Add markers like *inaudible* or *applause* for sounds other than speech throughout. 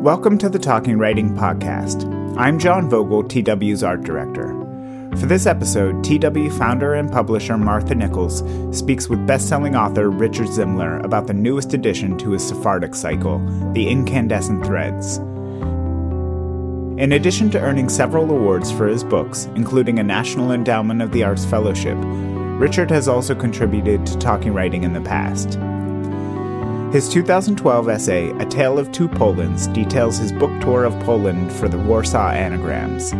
Welcome to the Talking Writing Podcast. I'm John Vogel, TW's art director. For this episode, TW founder and publisher Martha Nichols speaks with best-selling author Richard Zimler about the newest addition to his Sephardic cycle, The Incandescent Threads. In addition to earning several awards for his books, including a National Endowment of the Arts Fellowship, Richard has also contributed to Talking Writing in the past. His 2012 essay, A Tale of Two Polands, details his book tour of Poland for the Warsaw Anagrams.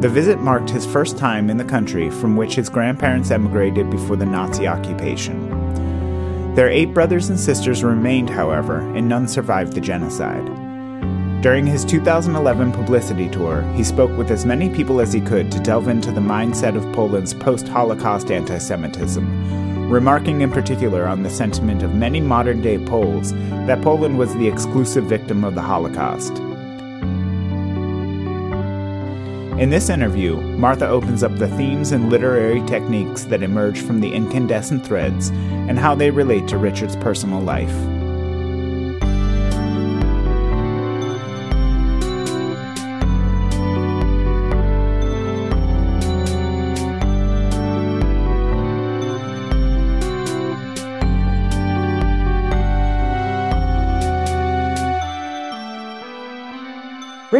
The visit marked his first time in the country from which his grandparents emigrated before the Nazi occupation. Their eight brothers and sisters remained, however, and none survived the genocide. During his 2011 publicity tour, he spoke with as many people as he could to delve into the mindset of Poland's post Holocaust anti Semitism, remarking in particular on the sentiment of many modern day Poles that Poland was the exclusive victim of the Holocaust. In this interview, Martha opens up the themes and literary techniques that emerge from the incandescent threads and how they relate to Richard's personal life.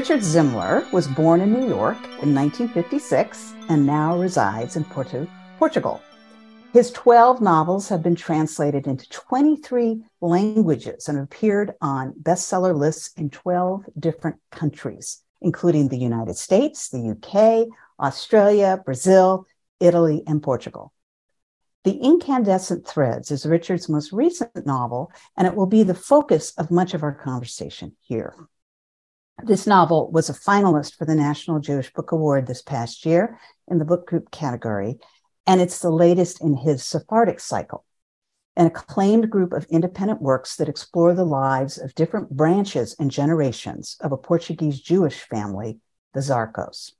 Richard Zimler was born in New York in 1956 and now resides in Porto, Portugal. His 12 novels have been translated into 23 languages and appeared on bestseller lists in 12 different countries, including the United States, the UK, Australia, Brazil, Italy, and Portugal. The Incandescent Threads is Richard's most recent novel, and it will be the focus of much of our conversation here. This novel was a finalist for the National Jewish Book Award this past year in the book group category, and it's the latest in his Sephardic cycle, an acclaimed group of independent works that explore the lives of different branches and generations of a Portuguese Jewish family, the Zarcos.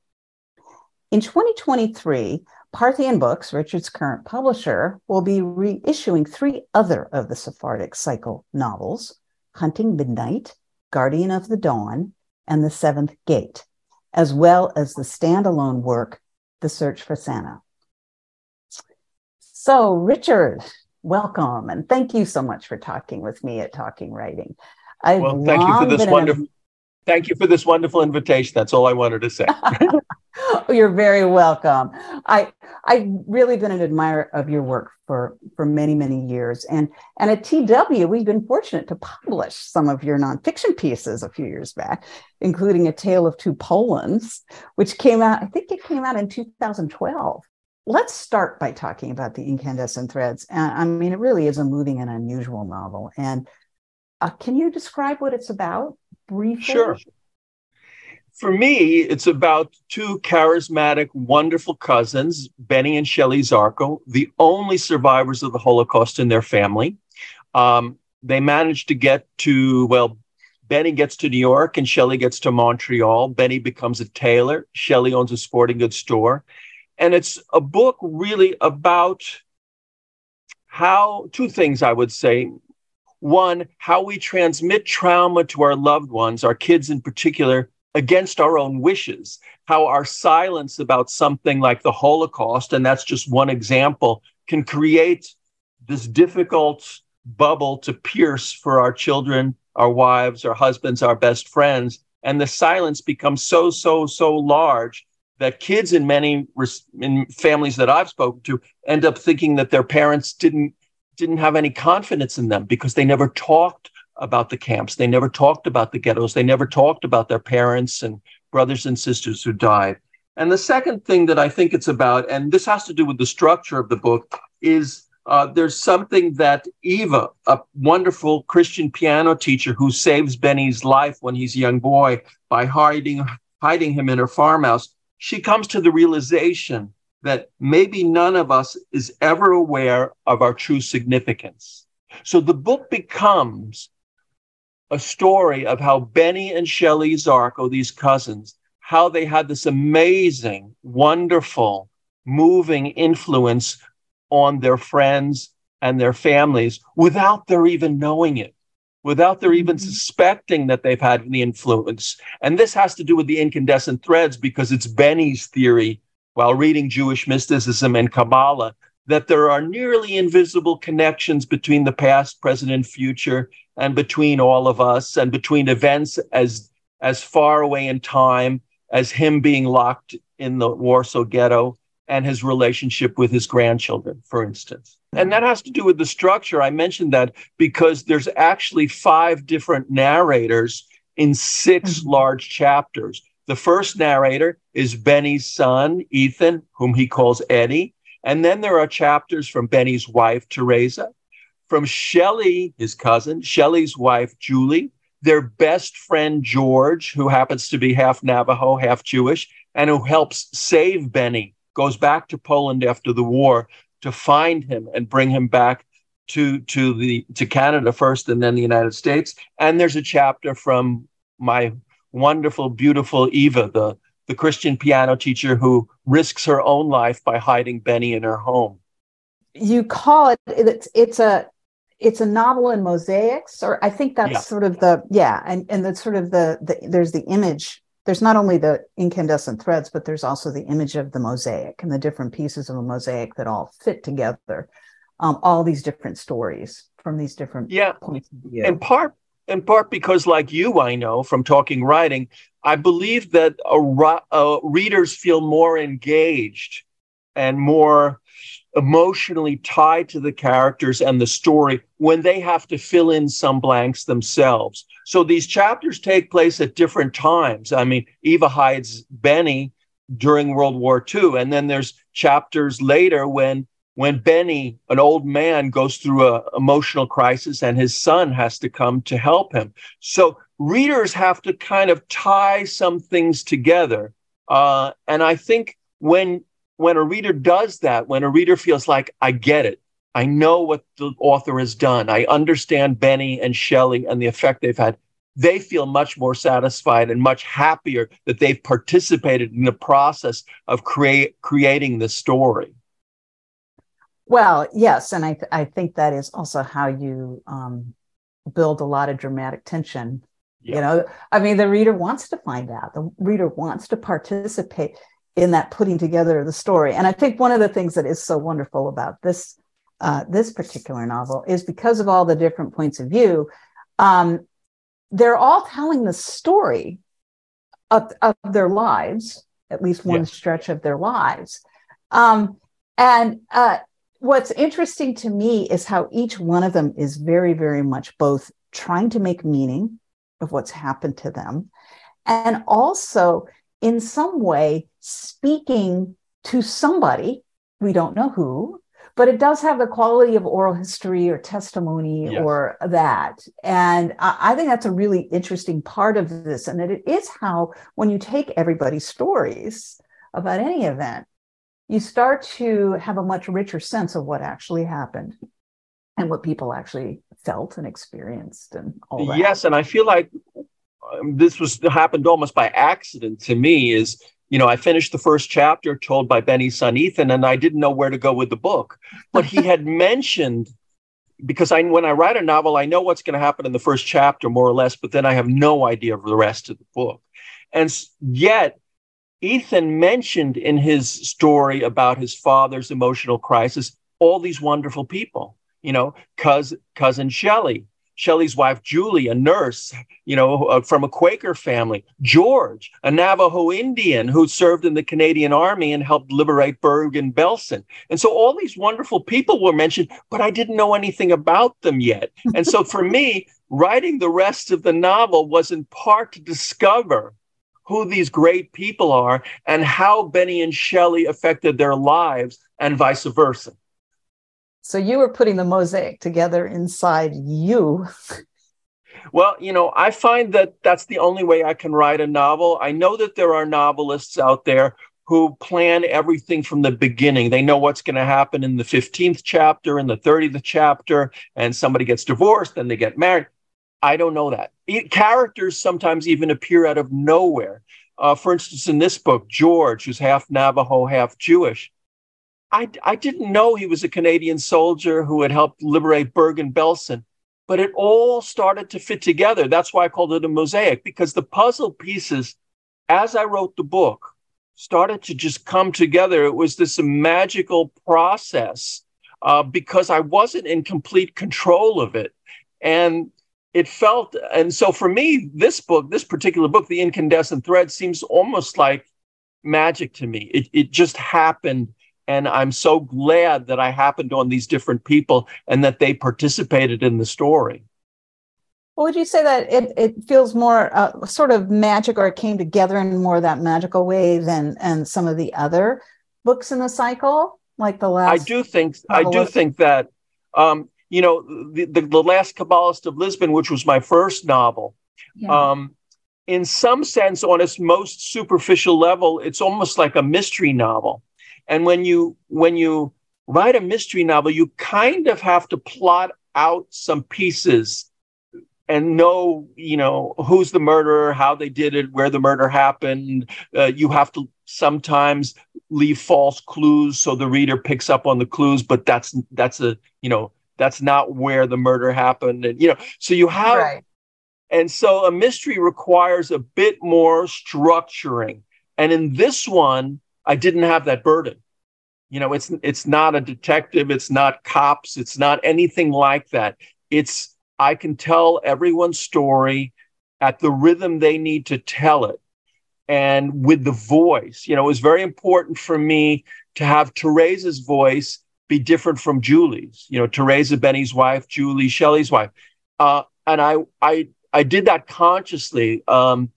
In 2023, Parthian Books, Richard's current publisher, will be reissuing three other of the Sephardic cycle novels Hunting Midnight, Guardian of the Dawn, and The Seventh Gate, as well as the standalone work, The Search for Sana. So, Richard, welcome, and thank you so much for talking with me at Talking Writing. I've well, thank you for this wonderful. Thank you for this wonderful invitation. That's all I wanted to say. *laughs* *laughs* You're very welcome. I I've really been an admirer of your work for for many many years, and and at TW we've been fortunate to publish some of your nonfiction pieces a few years back, including A Tale of Two Polands, which came out I think it came out in 2012. Let's start by talking about the incandescent threads. I mean, it really is a moving and unusual novel. And uh, can you describe what it's about briefly? Sure for me, it's about two charismatic, wonderful cousins, Benny and Shelley Zarco, the only survivors of the Holocaust in their family. Um, they managed to get to, well, Benny gets to New York and Shelley gets to Montreal. Benny becomes a tailor. Shelley owns a sporting goods store. And it's a book really about how two things I would say. One, how we transmit trauma to our loved ones, our kids in particular, against our own wishes, how our silence about something like the Holocaust, and that's just one example, can create this difficult bubble to pierce for our children, our wives, our husbands, our best friends. And the silence becomes so, so, so large that kids in many in families that I've spoken to end up thinking that their parents didn't didn't have any confidence in them because they never talked about the camps. They never talked about the ghettos. They never talked about their parents and brothers and sisters who died. And the second thing that I think it's about, and this has to do with the structure of the book, is uh, there's something that Eva, a wonderful Christian piano teacher who saves Benny's life when he's a young boy by hiding, hiding him in her farmhouse, she comes to the realization that maybe none of us is ever aware of our true significance. So the book becomes a story of how Benny and Shelley Zarco, these cousins, how they had this amazing, wonderful, moving influence on their friends and their families without their even knowing it. without their even mm-hmm. suspecting that they've had any influence. And this has to do with the incandescent threads because it's Benny's theory while reading Jewish mysticism and Kabbalah that there are nearly invisible connections between the past, present, and future, and between all of us, and between events as as far away in time as him being locked in the Warsaw ghetto and his relationship with his grandchildren, for instance. And that has to do with the structure. I mentioned that because there's actually five different narrators in 6 mm-hmm. large chapters. The first narrator is Benny's son, Ethan, whom he calls Eddie. And then there are chapters from Benny's wife, Teresa, from Shelley, his cousin, Shelley's wife, Julie, their best friend, George, who happens to be half Navajo, half Jewish, and who helps save Benny, goes back to Poland after the war to find him and bring him back to, to, the, to Canada first and then the United States. And there's a chapter from my wonderful, beautiful Eva, the, the Christian piano teacher who risks her own life by hiding Benny in her home. You call it it's it's a it's a novel in mosaics, or I think that's yeah. sort of the yeah, and and that's sort of the, the there's the image. There's not only the incandescent threads, but there's also the image of the mosaic and the different pieces of a mosaic that all fit together. Um, all these different stories from these different yeah points of view. In part, in part because, like you, I know from talking writing, I believe that a, uh, readers feel more engaged and more emotionally tied to the characters and the story when they have to fill in some blanks themselves. So these chapters take place at different times. I mean, Eva hides Benny during World War II, and then there's chapters later when when Benny, an old man, goes through a emotional crisis and his son has to come to help him. So readers have to kind of tie some things together. Uh, and I think when when a reader does that, when a reader feels like I get it, I know what the author has done, I understand Benny and Shelley and the effect they've had, they feel much more satisfied and much happier that they've participated in the process of create, creating the story. Well, yes, and I th- I think that is also how you um, build a lot of dramatic tension you know, I mean, the reader wants to find out, the reader wants to participate in that putting together of the story. And I think one of the things that is so wonderful about this uh, this particular novel is because of all the different points of view, um, they're all telling the story of, of their lives, at least one yes. stretch of their lives. Um, and uh, what's interesting to me is how each one of them is very, very much both trying to make meaning of what's happened to them. And also, in some way, speaking to somebody, we don't know who, but it does have the quality of oral history or testimony yes. or that. And I, I, think that's a really interesting part of this. And that it is how, when you take everybody's stories about any event, you start to have a much richer sense of what actually happened and what people actually felt and experienced and all that. Yes, and I feel like um, this was happened almost by accident to me. Is you know I finished the first chapter told by Benny's son Ethan, and I didn't know where to go with the book, but he had *laughs* mentioned because I when I write a novel, I know what's going to happen in the first chapter more or less, but then I have no idea of the rest of the book, and yet. Ethan mentioned in his story about his father's emotional crisis all these wonderful people you know, cousin, cousin Shelley, Shelley's wife, Julie, a nurse, you know, uh, from a Quaker family, George, a Navajo Indian who served in the Canadian Army and helped liberate Bergen Belsen. And so all these wonderful people were mentioned, but I didn't know anything about them yet. And so for *laughs* me, writing the rest of the novel was in part to discover who these great people are and how Benny and Shelley affected their lives and vice versa. So you were putting the mosaic together inside you. Well, you know, I find that that's the only way I can write a novel. I know that there are novelists out there who plan everything from the beginning. They know what's going to happen in the 15th chapter, in the 30th chapter, and somebody gets divorced, then they get married. I don't know that. characters sometimes even appear out of nowhere. Uh, for instance, in this book, George, who's half Navajo, half Jewish, I, I didn't know he was a Canadian soldier who had helped liberate Bergen Belsen. but it all started to fit together. That's why I called it a mosaic because the puzzle pieces, as I wrote the book, started to just come together. It was this magical process uh, because I wasn't in complete control of it. And it felt, and so for me, this book, this particular book, The Incandescent Thread, seems almost like magic to me. It, it just happened. And I'm so glad that I happened on these different people and that they participated in the story. Well, would you say that it, it feels more uh, sort of magic or it came together in more that magical way than and some of the other books in the cycle? like the last. I do think I do think that um, you know the, the, the last Kabbalist of Lisbon, which was my first novel. Yeah. Um, in some sense, on its most superficial level, it's almost like a mystery novel. And when you when you write a mystery novel, you kind of have to plot out some pieces and know, you know, who's the murderer, how they did it, where the murder happened. Uh, you have to sometimes leave false clues so the reader picks up on the clues but that's that's a you know that's not where the murder happened and you know so you have right. and so a mystery requires a bit more structuring and in this one i didn't have that burden you know it's it's not a detective it's not cops it's not anything like that it's i can tell everyone's story at the rhythm they need to tell it and with the voice. You know, it was very important for me to have Teresa's voice be different from Julie's. You know, Teresa Benny's wife, Julie Shelley's wife, uh, and I I I did that consciously um,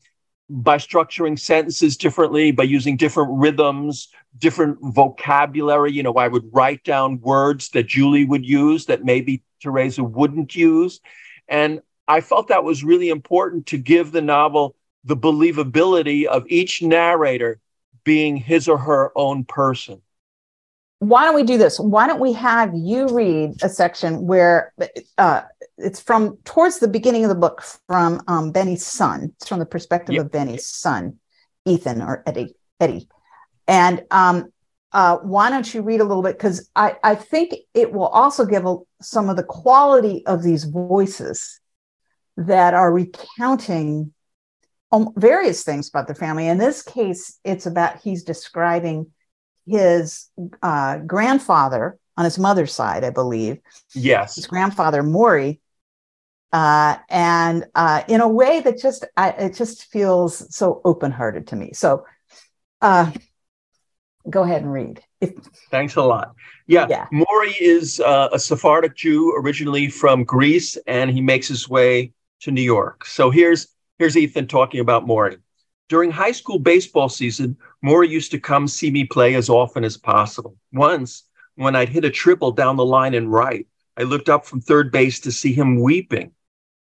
by structuring sentences differently, by using different rhythms, different vocabulary. You know, I would write down words that Julie would use that maybe Teresa wouldn't use, and I felt that was really important to give the novel the believability of each narrator being his or her own person. Why don't we do this? Why don't we have you read a section where uh, it's from towards the beginning of the book from um, Benny's son. It's from the perspective yep. of Benny's son, Ethan or Eddie. Eddie, and um, uh, why don't you read a little bit? Because I, I think it will also give a, some of the quality of these voices that are recounting various things about the family. In this case, it's about he's describing his uh, grandfather on his mother's side, I believe. Yes. His grandfather, Maury. Uh, and uh, in a way that just I, it just feels so open-hearted to me. So, uh, go ahead and read. Thanks a lot. Yeah, yeah. Maury is uh, a Sephardic Jew originally from Greece, and he makes his way to New York. So here's Here's Ethan talking about Maury. During high school baseball season, Maury used to come see me play as often as possible. Once, when I'd hit a triple down the line and right, I looked up from third base to see him weeping.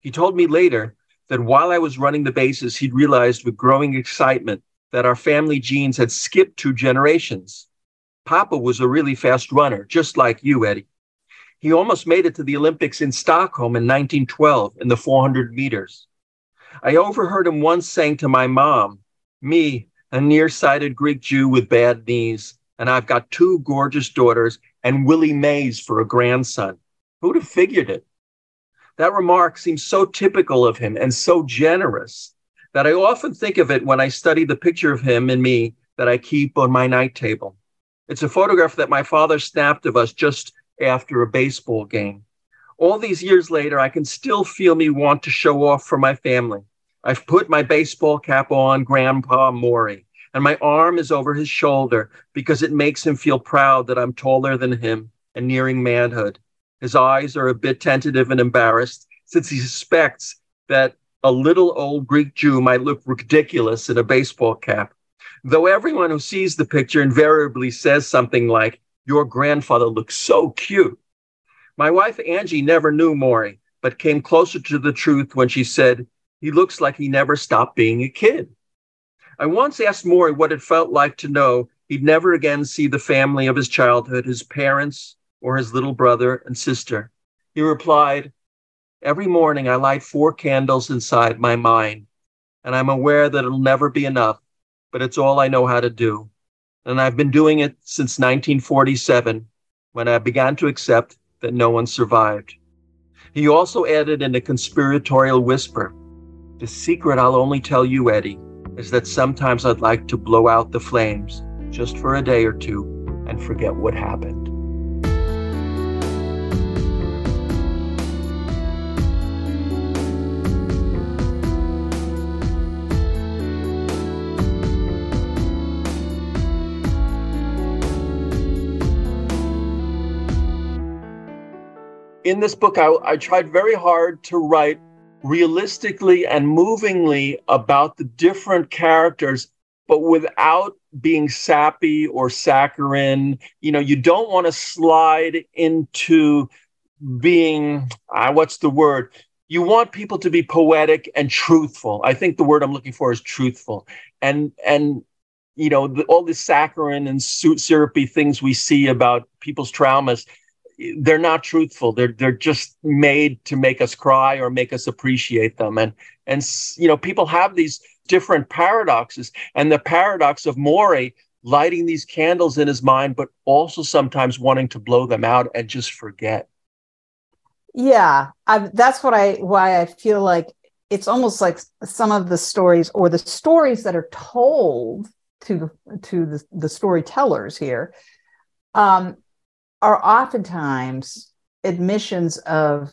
He told me later that while I was running the bases, he'd realized with growing excitement that our family genes had skipped two generations. Papa was a really fast runner, just like you, Eddie. He almost made it to the Olympics in Stockholm in 1912 in the 400 meters. I overheard him once saying to my mom, Me, a nearsighted Greek Jew with bad knees, and I've got two gorgeous daughters and Willie Mays for a grandson. Who'd have figured it? That remark seems so typical of him and so generous that I often think of it when I study the picture of him and me that I keep on my night table. It's a photograph that my father snapped of us just after a baseball game. All these years later, I can still feel me want to show off for my family. I've put my baseball cap on Grandpa Maury, and my arm is over his shoulder because it makes him feel proud that I'm taller than him and nearing manhood. His eyes are a bit tentative and embarrassed since he suspects that a little old Greek Jew might look ridiculous in a baseball cap. Though everyone who sees the picture invariably says something like, Your grandfather looks so cute. My wife Angie never knew Maury, but came closer to the truth when she said, he looks like he never stopped being a kid. I once asked Maury what it felt like to know he'd never again see the family of his childhood, his parents, or his little brother and sister. He replied, Every morning I light four candles inside my mind, and I'm aware that it'll never be enough, but it's all I know how to do. And I've been doing it since 1947 when I began to accept that no one survived. He also added in a conspiratorial whisper The secret I'll only tell you, Eddie, is that sometimes I'd like to blow out the flames just for a day or two and forget what happened. In this book, I, I tried very hard to write realistically and movingly about the different characters, but without being sappy or saccharine. You know, you don't want to slide into being, uh, what's the word? You want people to be poetic and truthful. I think the word I'm looking for is truthful. And, and, you know, the, all the saccharine and syrupy things we see about people's traumas, they're not truthful. They're they're just made to make us cry or make us appreciate them. And and you know, people have these different paradoxes. And the paradox of Maury lighting these candles in his mind, but also sometimes wanting to blow them out and just forget. Yeah, I, that's what I why I feel like it's almost like some of the stories or the stories that are told to to the, the storytellers here um, are oftentimes admissions of,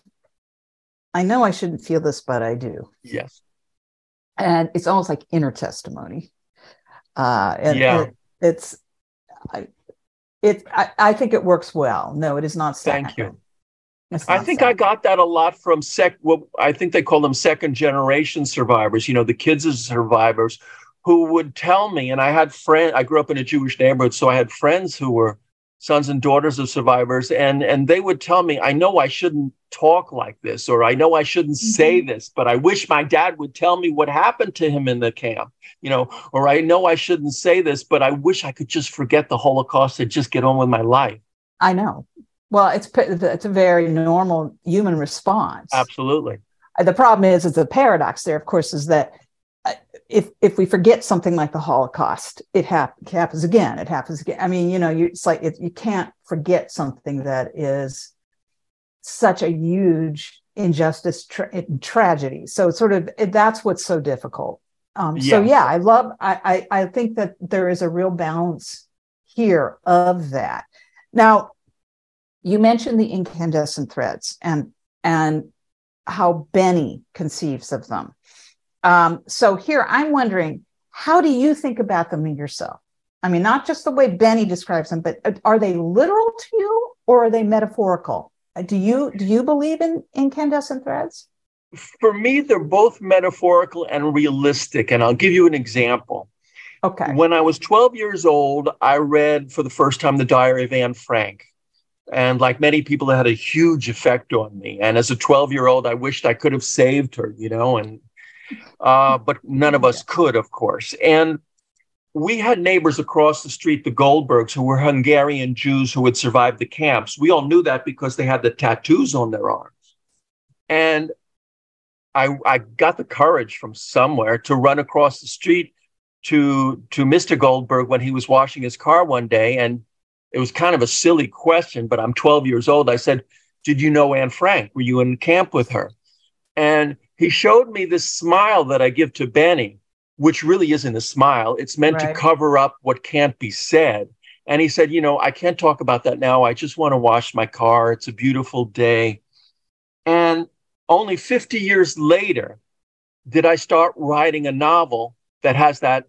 I know I shouldn't feel this, but I do. Yes. And it's almost like inner testimony. Uh, and yeah. It, it's, I, it, I, I, think it works well. No, it is not. Thank you. I think sad. I got that a lot from sec. Well, I think they call them second generation survivors. You know, the kids as survivors who would tell me, and I had friends. I grew up in a Jewish neighborhood, so I had friends who were sons and daughters of survivors and and they would tell me i know i shouldn't talk like this or i know i shouldn't mm-hmm. say this but i wish my dad would tell me what happened to him in the camp you know or i know i shouldn't say this but i wish i could just forget the holocaust and just get on with my life. I know. Well it's it's a very normal human response. Absolutely. The problem is it's a paradox there of course is that if if we forget something like the Holocaust, it hap- happens again. It happens again. I mean, you know, you, it's like it, you can't forget something that is such a huge injustice tra- tragedy. So sort of it, that's what's so difficult. Um, yeah. So yeah, I love. I, I I think that there is a real balance here of that. Now, you mentioned the incandescent threads and and how Benny conceives of them. Um, so here I'm wondering, how do you think about them in yourself? I mean, not just the way Benny describes them, but uh, are they literal to you or are they metaphorical? Uh, do you do you believe in incandescent threads? For me, they're both metaphorical and realistic, and I'll give you an example. Okay. When I was 12 years old, I read for the first time The Diary of Anne Frank. And like many people, it had a huge effect on me. And as a 12 year old, I wished I could have saved her, you know, and uh, but none of us could, of course. And we had neighbors across the street, the Goldbergs, who were Hungarian Jews who had survived the camps. We all knew that because they had the tattoos on their arms. And I, I got the courage from somewhere to run across the street to, to Mr. Goldberg when he was washing his car one day. And it was kind of a silly question, but I'm 12 years old. I said, Did you know Anne Frank? Were you in camp with her? And he showed me this smile that I give to Benny, which really isn't a smile. It's meant right. to cover up what can't be said. And he said, You know, I can't talk about that now. I just want to wash my car. It's a beautiful day. And only 50 years later did I start writing a novel that has that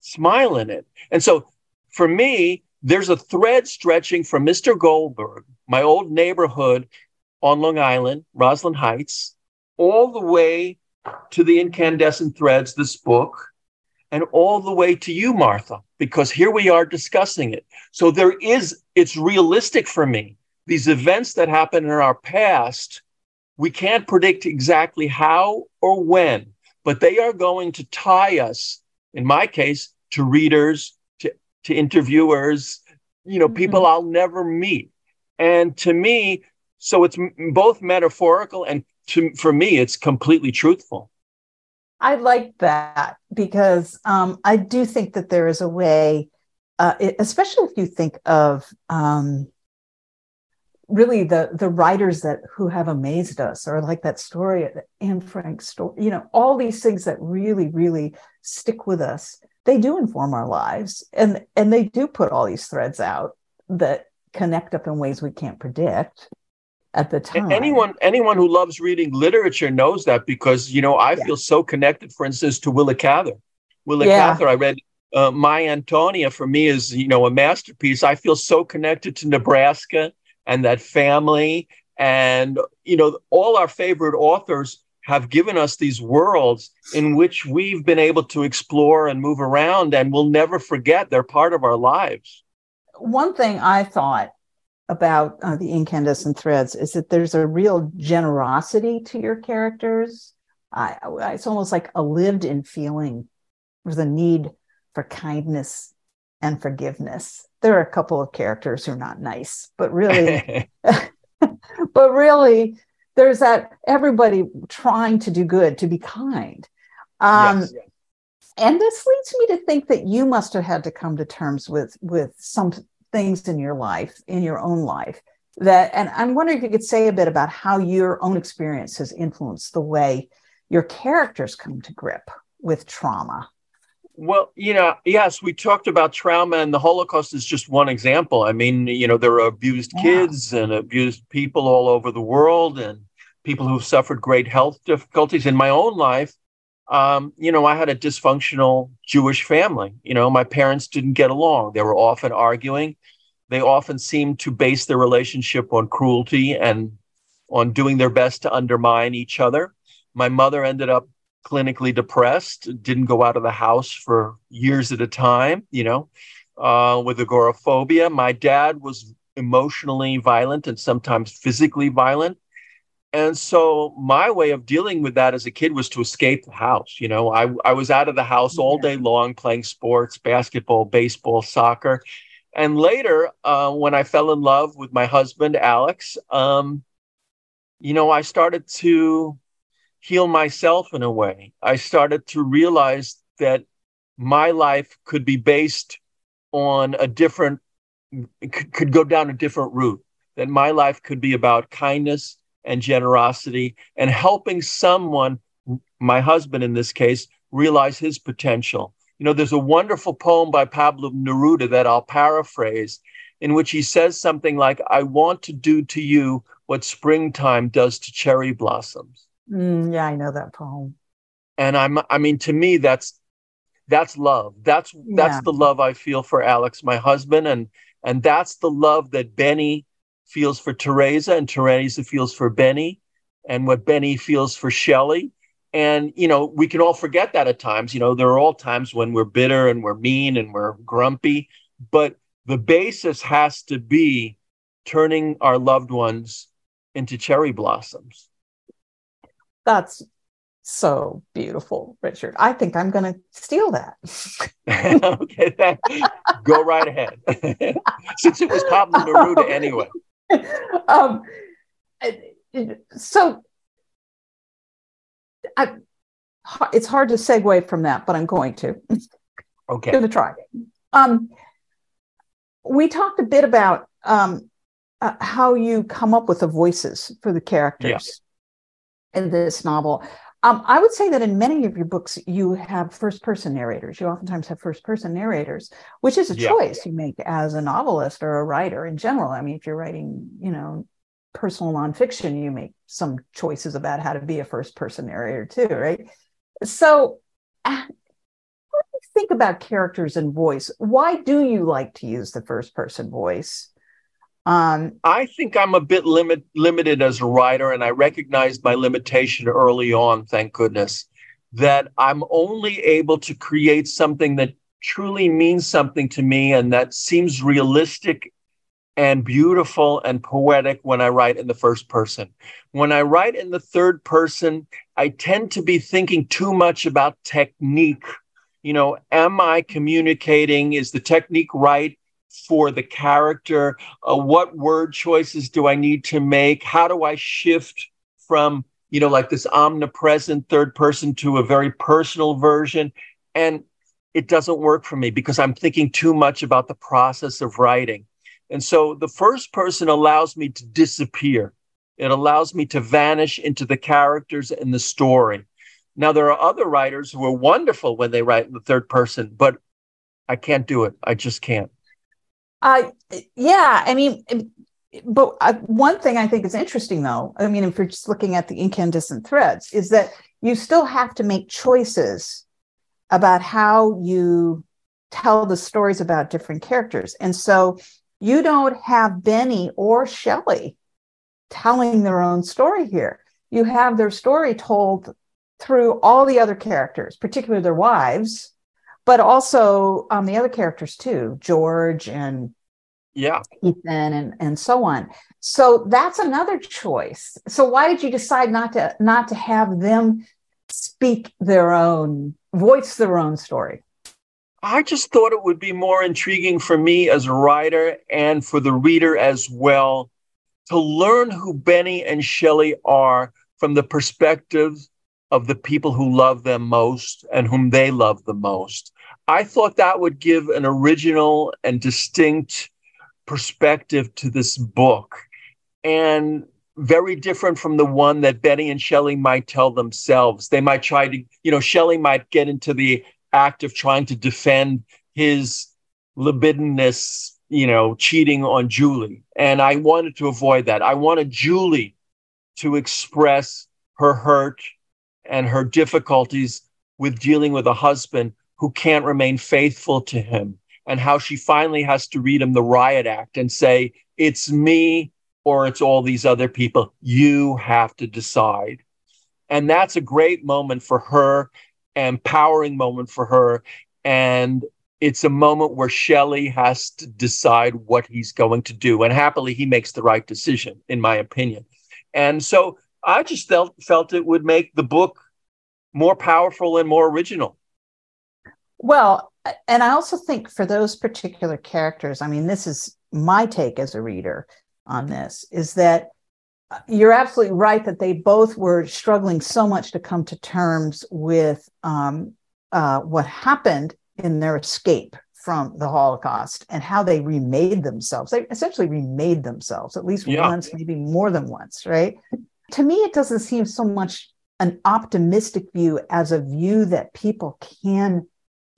smile in it. And so for me, there's a thread stretching from Mr. Goldberg, my old neighborhood on Long Island, Roslyn Heights, all the way to the incandescent threads, this book, and all the way to you, Martha, because here we are discussing it. So there is, it's realistic for me. These events that happen in our past, we can't predict exactly how or when, but they are going to tie us, in my case, to readers, to, to interviewers, you know, mm-hmm. people I'll never meet. And to me, so it's both metaphorical and to, for me, it's completely truthful. I like that because um, I do think that there is a way, uh, it, especially if you think of um, really the the writers that who have amazed us or like that story Anne Frank story you know all these things that really really stick with us they do inform our lives and and they do put all these threads out that connect up in ways we can't predict at the time anyone anyone who loves reading literature knows that because you know i yeah. feel so connected for instance to willa cather willa yeah. cather i read uh, my antonia for me is you know a masterpiece i feel so connected to nebraska and that family. And, you know, all our favorite authors have given us these worlds in which we've been able to explore and move around, and we'll never forget they're part of our lives. One thing I thought about uh, the incandescent threads is that there's a real generosity to your characters. I, it's almost like a lived in feeling. There's a need for kindness and forgiveness. There are a couple of characters who are not nice, but really, *laughs* *laughs* but really, there's that everybody trying to do good, to be kind. Um, yes. And this leads me to think that you must have had to come to terms with with some things in your life, in your own life, that. And I'm wondering if you could say a bit about how your own experience has influenced the way your characters come to grip with trauma. Well, you know, yes, we talked about trauma, and the Holocaust is just one example. I mean, you know, there are abused yeah. kids and abused people all over the world, and people who've suffered great health difficulties. In my own life, um, you know, I had a dysfunctional Jewish family. You know, my parents didn't get along, they were often arguing. They often seemed to base their relationship on cruelty and on doing their best to undermine each other. My mother ended up clinically depressed, didn't go out of the house for years at a time, you know, uh, with agoraphobia. My dad was emotionally violent and sometimes physically violent. And so my way of dealing with that as a kid was to escape the house. You know, I, I was out of the house all day long playing sports, basketball, baseball, soccer. And later, uh, when I fell in love with my husband, Alex, um, you know, I started to heal myself in a way. I started to realize that my life could be based on a different, could go down a different route, that my life could be about kindness and generosity and helping someone, my husband in this case, realize his potential. You know, there's a wonderful poem by Pablo Neruda that I'll paraphrase, in which he says something like, I want to do to you what springtime does to cherry blossoms. Mm, yeah, I know that poem. And I'm, I mean, to me, that's that's love. That's that's yeah. the love I feel for Alex, my husband, and and that's the love that Benny feels for Teresa, and Teresa feels for Benny, and what Benny feels for Shelley. And you know, we can all forget that at times. You know, there are all times when we're bitter and we're mean and we're grumpy, but the basis has to be turning our loved ones into cherry blossoms. That's so beautiful, Richard. I think I'm going to steal that. *laughs* okay, go right ahead. *laughs* Since it was Pablo Neruda anyway. *laughs* *laughs* Um, so I, it's hard to segue from that, but I'm going to. Okay. Going to try. Um, we talked a bit about um, uh, how you come up with the voices for the characters in this novel. Um, I would say that in many of your books, you have first person narrators. You oftentimes have first person narrators, which is a yeah. choice you make as a novelist or a writer in general. I mean, if you're writing, you know, personal nonfiction, you make some choices about how to be a first person narrator too, right? So, uh, what do you think about characters and voice? Why do you like to use the first person voice? Um, I think I'm a bit limit, limited as a writer, and I recognized my limitation early on, thank goodness, that I'm only able to create something that truly means something to me and that seems realistic and beautiful and poetic when I write in the first person. When I write in the third person, I tend to be thinking too much about technique. You know, am I communicating? Is the technique right? For the character? Uh, what word choices do I need to make? How do I shift from, you know, like this omnipresent third person to a very personal version? And it doesn't work for me because I'm thinking too much about the process of writing. And so the first person allows me to disappear. It allows me to vanish into the characters and the story. Now, there are other writers who are wonderful when they write in the third person, but I can't do it. I just can't. Uh, yeah, I mean, but uh, one thing I think is interesting, though, I mean, if you're just looking at the incandescent threads, is that you still have to make choices about how you tell the stories about different characters. And so you don't have Benny or Shelley telling their own story here. You have their story told through all the other characters, particularly their wives, but also um, the other characters too, George and yeah, Ethan and and so on. So that's another choice. So why did you decide not to not to have them speak their own voice their own story? I just thought it would be more intriguing for me as a writer and for the reader as well to learn who Benny and Shelley are from the perspective of the people who love them most and whom they love the most. I thought that would give an original and distinct perspective to this book and very different from the one that Benny and Shelley might tell themselves. They might try to, you know, Shelley might get into the act of trying to defend his libidinous, you know, cheating on Julie. And I wanted to avoid that. I wanted Julie to express her hurt and her difficulties with dealing with a husband who can't remain faithful to him, and how she finally has to read him the riot act and say, It's me or it's all these other people. You have to decide. And that's a great moment for her, empowering moment for her. And it's a moment where Shelley has to decide what he's going to do. And happily, he makes the right decision, in my opinion. And so I just felt, felt it would make the book more powerful and more original. Well, and I also think for those particular characters, I mean, this is my take as a reader on this, is that uh, you're absolutely right that they both were struggling so much to come to terms with um, uh, what happened in their escape from the Holocaust and how they remade themselves. They essentially remade themselves at least yeah. once, maybe more than once, right? To me, it doesn't seem so much an optimistic view as a view that people can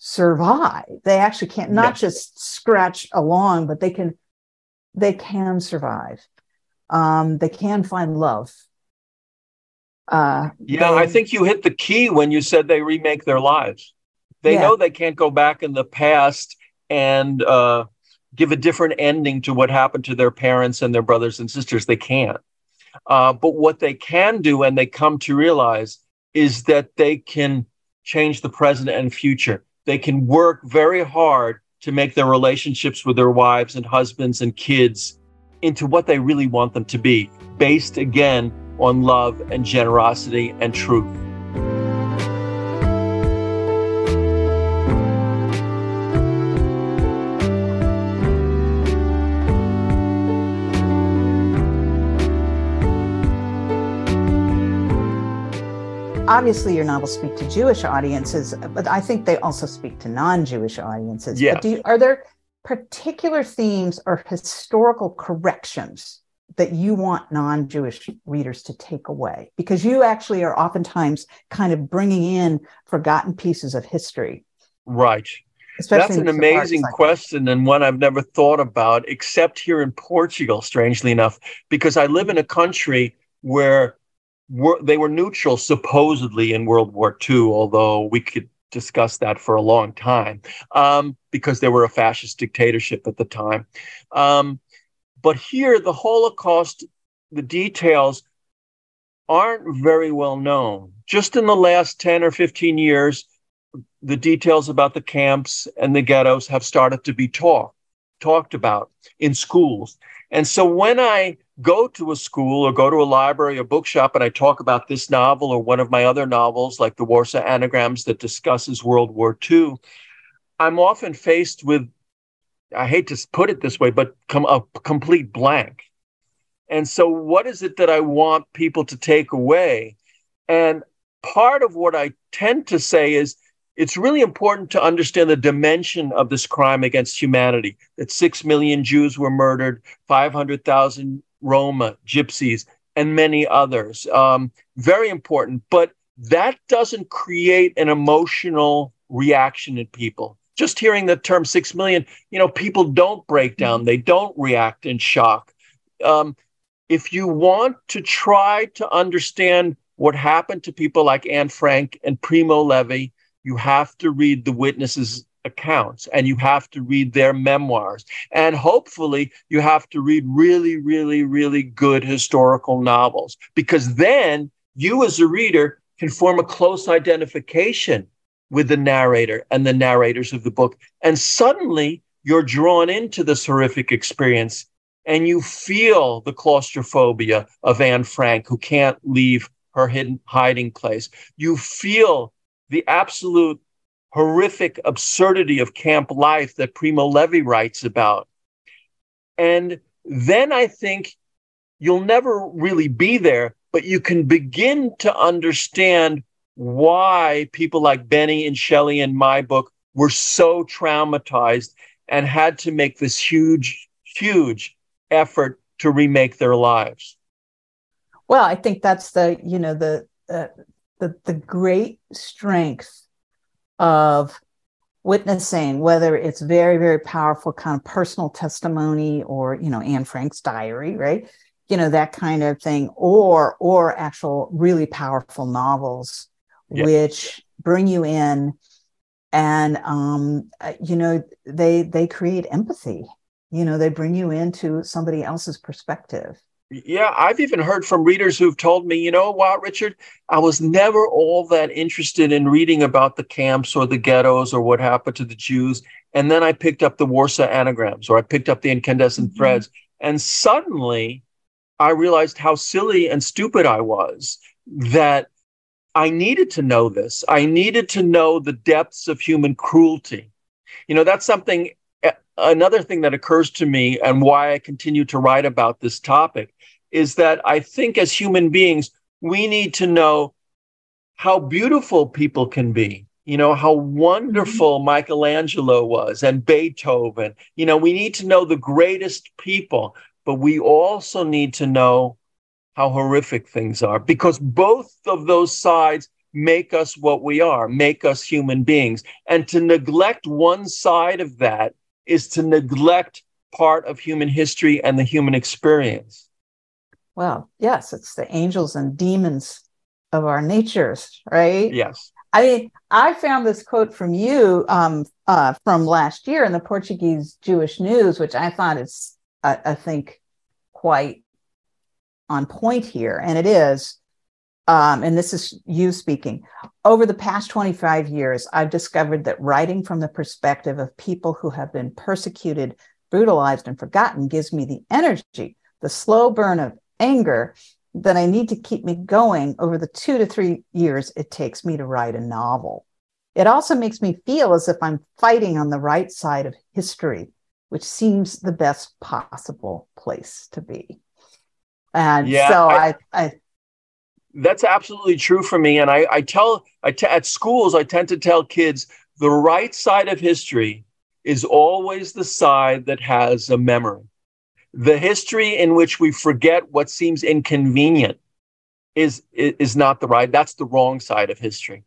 survive. They actually can't not yes. just scratch along, but they can they can survive. Um, they can find love. Uh, yeah, they, I think you hit the key when you said they remake their lives. They yeah. know they can't go back in the past and uh, give a different ending to what happened to their parents and their brothers and sisters. They can't. Uh, but what they can do, and they come to realize, is that they can change the present and future. They can work very hard to make their relationships with their wives and husbands and kids into what they really want them to be, based again on love and generosity and truth. Obviously your novels speak to Jewish audiences, but I think they also speak to non-Jewish audiences. Yeah. You, are there particular themes or historical corrections that you want non-Jewish readers to take away? Because you actually are oftentimes kind of bringing in forgotten pieces of history. Right. Especially That's an amazing question and one I've never thought about, except here in Portugal, strangely enough, because I live in a country where were they were neutral supposedly in World War II, although we could discuss that for a long time um, because they were a fascist dictatorship at the time. Um, but here, the Holocaust, the details aren't very well known. Just in the last 10 or 15 years, the details about the camps and the ghettos have started to be talked talked about in schools. And so when I go to a school or go to a library or bookshop and I talk about this novel or one of my other novels, like the Warsaw Anagrams that discusses World War II, I'm often faced with, I hate to put it this way, but com- a complete blank. And so, what is it that I want people to take away? And part of what I tend to say is it's really important to understand the dimension of this crime against humanity that 6 million Jews were murdered, 500,000 Roma, Gypsies, and many others. Um, very important, but that doesn't create an emotional reaction in people. Just hearing the term 6 million, you know, people don't break down, they don't react in shock. Um, if you want to try to understand what happened to people like Anne Frank and Primo Levi, you have to read the witnesses' accounts and you have to read their memoirs. And hopefully, you have to read really, really, really good historical novels because then you, as a reader, can form a close identification with the narrator and the narrators of the book. And suddenly, you're drawn into this horrific experience and you feel the claustrophobia of Anne Frank, who can't leave her hidden hiding place. You feel the absolute horrific absurdity of camp life that Primo Levi writes about. And then I think you'll never really be there, but you can begin to understand why people like Benny and Shelley in my book were so traumatized and had to make this huge, huge effort to remake their lives. Well, I think that's the, you know, the, uh, the, the great strength of witnessing, whether it's very, very powerful kind of personal testimony or, you know, Anne Frank's diary, right? You know, that kind of thing, or or actual really powerful novels, yeah. which bring you in and um, uh, you know, they they create empathy. You know, they bring you into somebody else's perspective. Yeah, I've even heard from readers who've told me, you know what, Richard, I was never all that interested in reading about the camps or the ghettos or what happened to the Jews. And then I picked up the Warsaw anagrams or I picked up the incandescent mm-hmm. threads. And suddenly I realized how silly and stupid I was that I needed to know this. I needed to know the depths of human cruelty. You know, that's something another thing that occurs to me and why I continue to write about this topic is that I think as human beings, we need to know how beautiful people can be. You know, how wonderful mm-hmm. Michelangelo was and Beethoven. You know, we need to know the greatest people, but we also need to know how horrific things are because both of those sides make us what we are, make us human beings. And to neglect one side of that is to neglect part of human history and the human experience. Well, yes, it's the angels and demons of our natures, right? Yes. I mean, I found this quote from you um, uh, from last year in the Portuguese Jewish News, which I thought is, I, I think, quite on point here. And it is um, and this is you speaking. Over the past 25 years, I've discovered that writing from the perspective of people who have been persecuted, brutalized, and forgotten gives me the energy, the slow burn of anger that I need to keep me going over the two to three years it takes me to write a novel. It also makes me feel as if I'm fighting on the right side of history, which seems the best possible place to be. And yeah, so I, I, I that's absolutely true for me. And I, I tell I t- at schools, I tend to tell kids the right side of history is always the side that has a memory. The history in which we forget what seems inconvenient is, is not the right, that's the wrong side of history.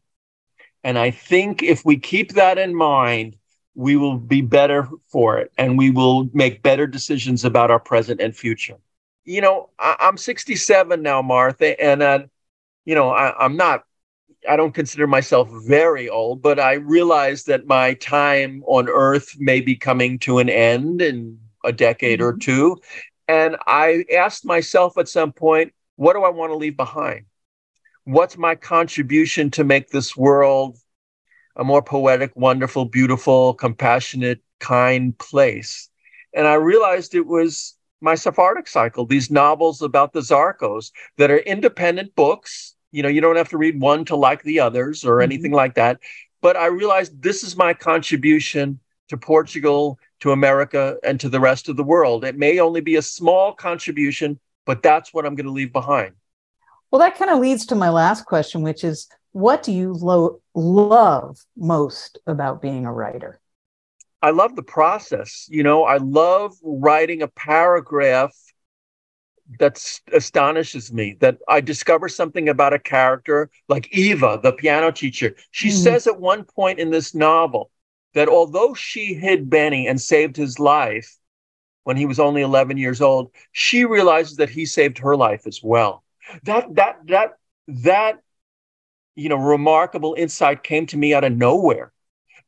And I think if we keep that in mind, we will be better for it and we will make better decisions about our present and future. You know, I, am 67 now, Martha, and uh, you know, I, I'm not I don't consider myself very old, but I realize that my time on earth may be coming to an end in a decade mm-hmm. or two. And I asked myself at some point, what do I want to leave behind? What's my contribution to make this world a more poetic, wonderful, beautiful, compassionate, kind place? And I realized it was my Sephardic cycle, these novels about the Zarcos that are independent books you know, you don't have to read one to like the others or mm-hmm. anything like that. But I realized this is my contribution to Portugal, to America, and to the rest of the world. It may only be a small contribution, but that's what I'm going to leave behind. Well, that kind of leads to my last question, which is what do you lo- love most about being a writer? I love the process. You know, I love writing a paragraph that astonishes me that I discover something about a character like Eva, the piano teacher. She mm. says at one point in this novel that although she hid Benny and saved his life when he was only 11 years old, she realizes that he saved her life as well. That that that that you know remarkable insight came to me out of nowhere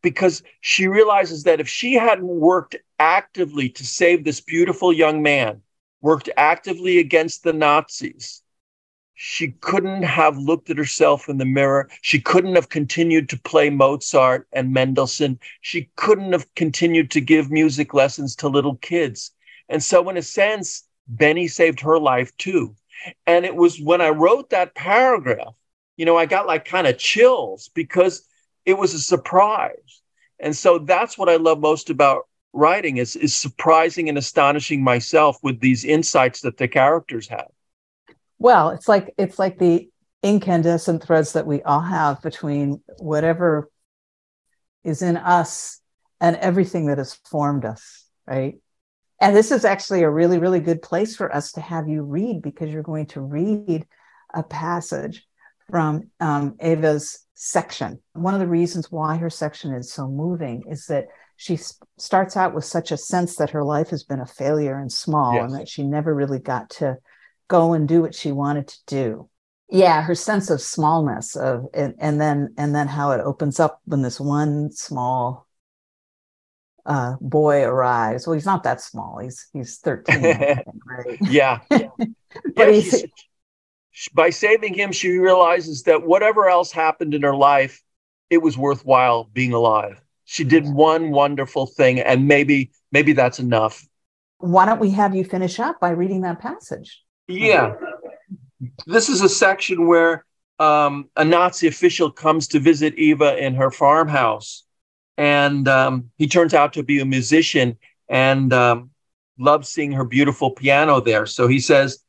because she realizes that if she hadn't worked actively to save this beautiful young man, worked actively against the Nazis, she couldn't have looked at herself in the mirror. She couldn't have continued to play Mozart and Mendelssohn. She couldn't have continued to give music lessons to little kids. And so, in a sense, Benny saved her life too. And it was when I wrote that paragraph, you know, I got like kind of chills because it was a surprise. And so that's what I love most about writing is, is surprising and astonishing myself with these insights that the characters have. Well, it's like it's like the incandescent threads that we all have between whatever is in us and everything that has formed us, right? And this is actually a really, really good place for us to have you read because you're going to read a passage from um, Eva's section. One of the reasons why her section is so moving is that she starts out with such a sense that her life has been a failure and small yes. and that she never really got to go and do what she wanted to do yeah her sense of smallness of and, and then and then how it opens up when this one small uh, boy arrives well he's not that small he's he's 13 *laughs* think, right? yeah, yeah. *laughs* but yeah, he's by saving him, she realizes that whatever else happened in her life, it was worthwhile being alive. She did one wonderful thing, and maybe maybe that's enough. Why don't we have you finish up by reading that passage? Yeah, this is a section where um, a Nazi official comes to visit Eva in her farmhouse, and um, he turns out to be a musician and um, loves seeing her beautiful piano there. So he says,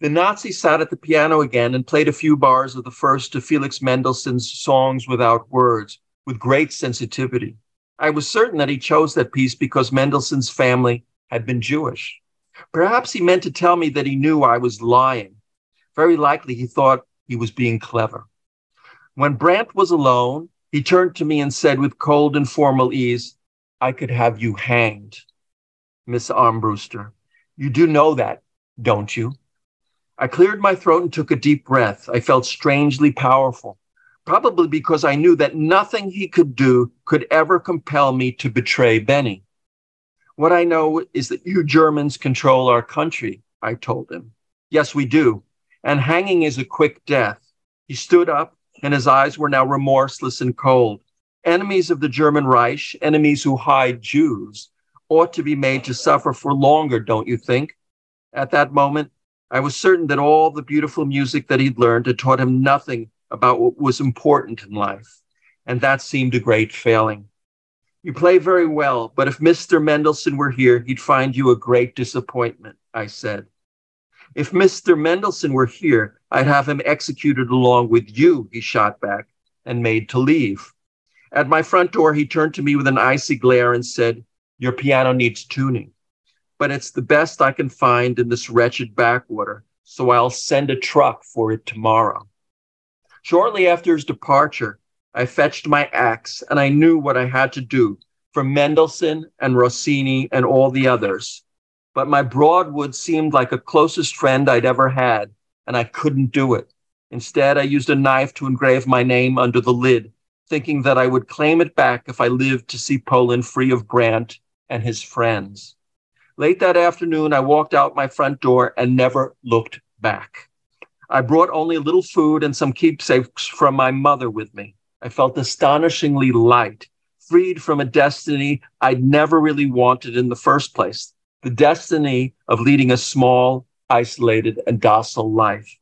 the Nazi sat at the piano again and played a few bars of the first of Felix Mendelssohn's Songs Without Words with great sensitivity. I was certain that he chose that piece because Mendelssohn's family had been Jewish. Perhaps he meant to tell me that he knew I was lying. Very likely he thought he was being clever. When Brandt was alone, he turned to me and said with cold and formal ease, I could have you hanged. Miss Armbruster, you do know that, don't you? I cleared my throat and took a deep breath. I felt strangely powerful, probably because I knew that nothing he could do could ever compel me to betray Benny. What I know is that you Germans control our country, I told him. Yes, we do. And hanging is a quick death. He stood up, and his eyes were now remorseless and cold. Enemies of the German Reich, enemies who hide Jews, ought to be made to suffer for longer, don't you think? At that moment, I was certain that all the beautiful music that he'd learned had taught him nothing about what was important in life, and that seemed a great failing. You play very well, but if Mr. Mendelssohn were here, he'd find you a great disappointment, I said. If Mr. Mendelssohn were here, I'd have him executed along with you, he shot back, and made to leave. At my front door, he turned to me with an icy glare and said, Your piano needs tuning but it's the best I can find in this wretched backwater, so I'll send a truck for it tomorrow. Shortly after his departure, I fetched my axe and I knew what I had to do for Mendelssohn and Rossini and all the others. But my Broadwood seemed like a closest friend I'd ever had, and I couldn't do it. Instead, I used a knife to engrave my name under the lid, thinking that I would claim it back if I lived to see Poland free of Brandt and his friends. Late that afternoon, I walked out my front door and never looked back. I brought only a little food and some keepsakes from my mother with me. I felt astonishingly light, freed from a destiny I'd never really wanted in the first place the destiny of leading a small, isolated, and docile life.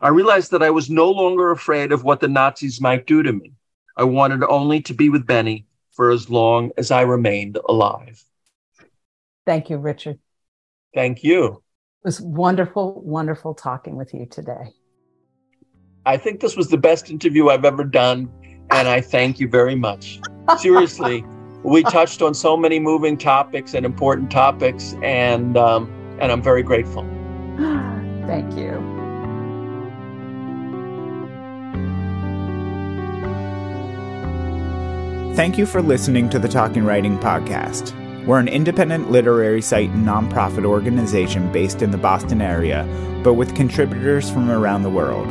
I realized that I was no longer afraid of what the Nazis might do to me. I wanted only to be with Benny for as long as I remained alive. Thank you, Richard. Thank you. It was wonderful, wonderful talking with you today. I think this was the best interview I've ever done, and I thank you very much. *laughs* Seriously, we touched on so many moving topics and important topics, and um, and I'm very grateful. *gasps* Thank you. Thank you for listening to the Talking Writing Podcast. We're an independent literary site and nonprofit organization based in the Boston area, but with contributors from around the world.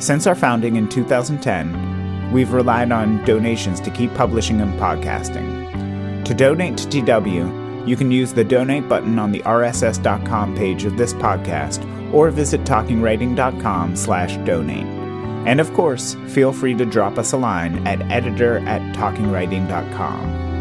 Since our founding in 2010, we've relied on donations to keep publishing and podcasting. To donate to TW, you can use the donate button on the rss.com page of this podcast or visit talkingwriting.com slash donate. And of course, feel free to drop us a line at editor at talkingwriting.com.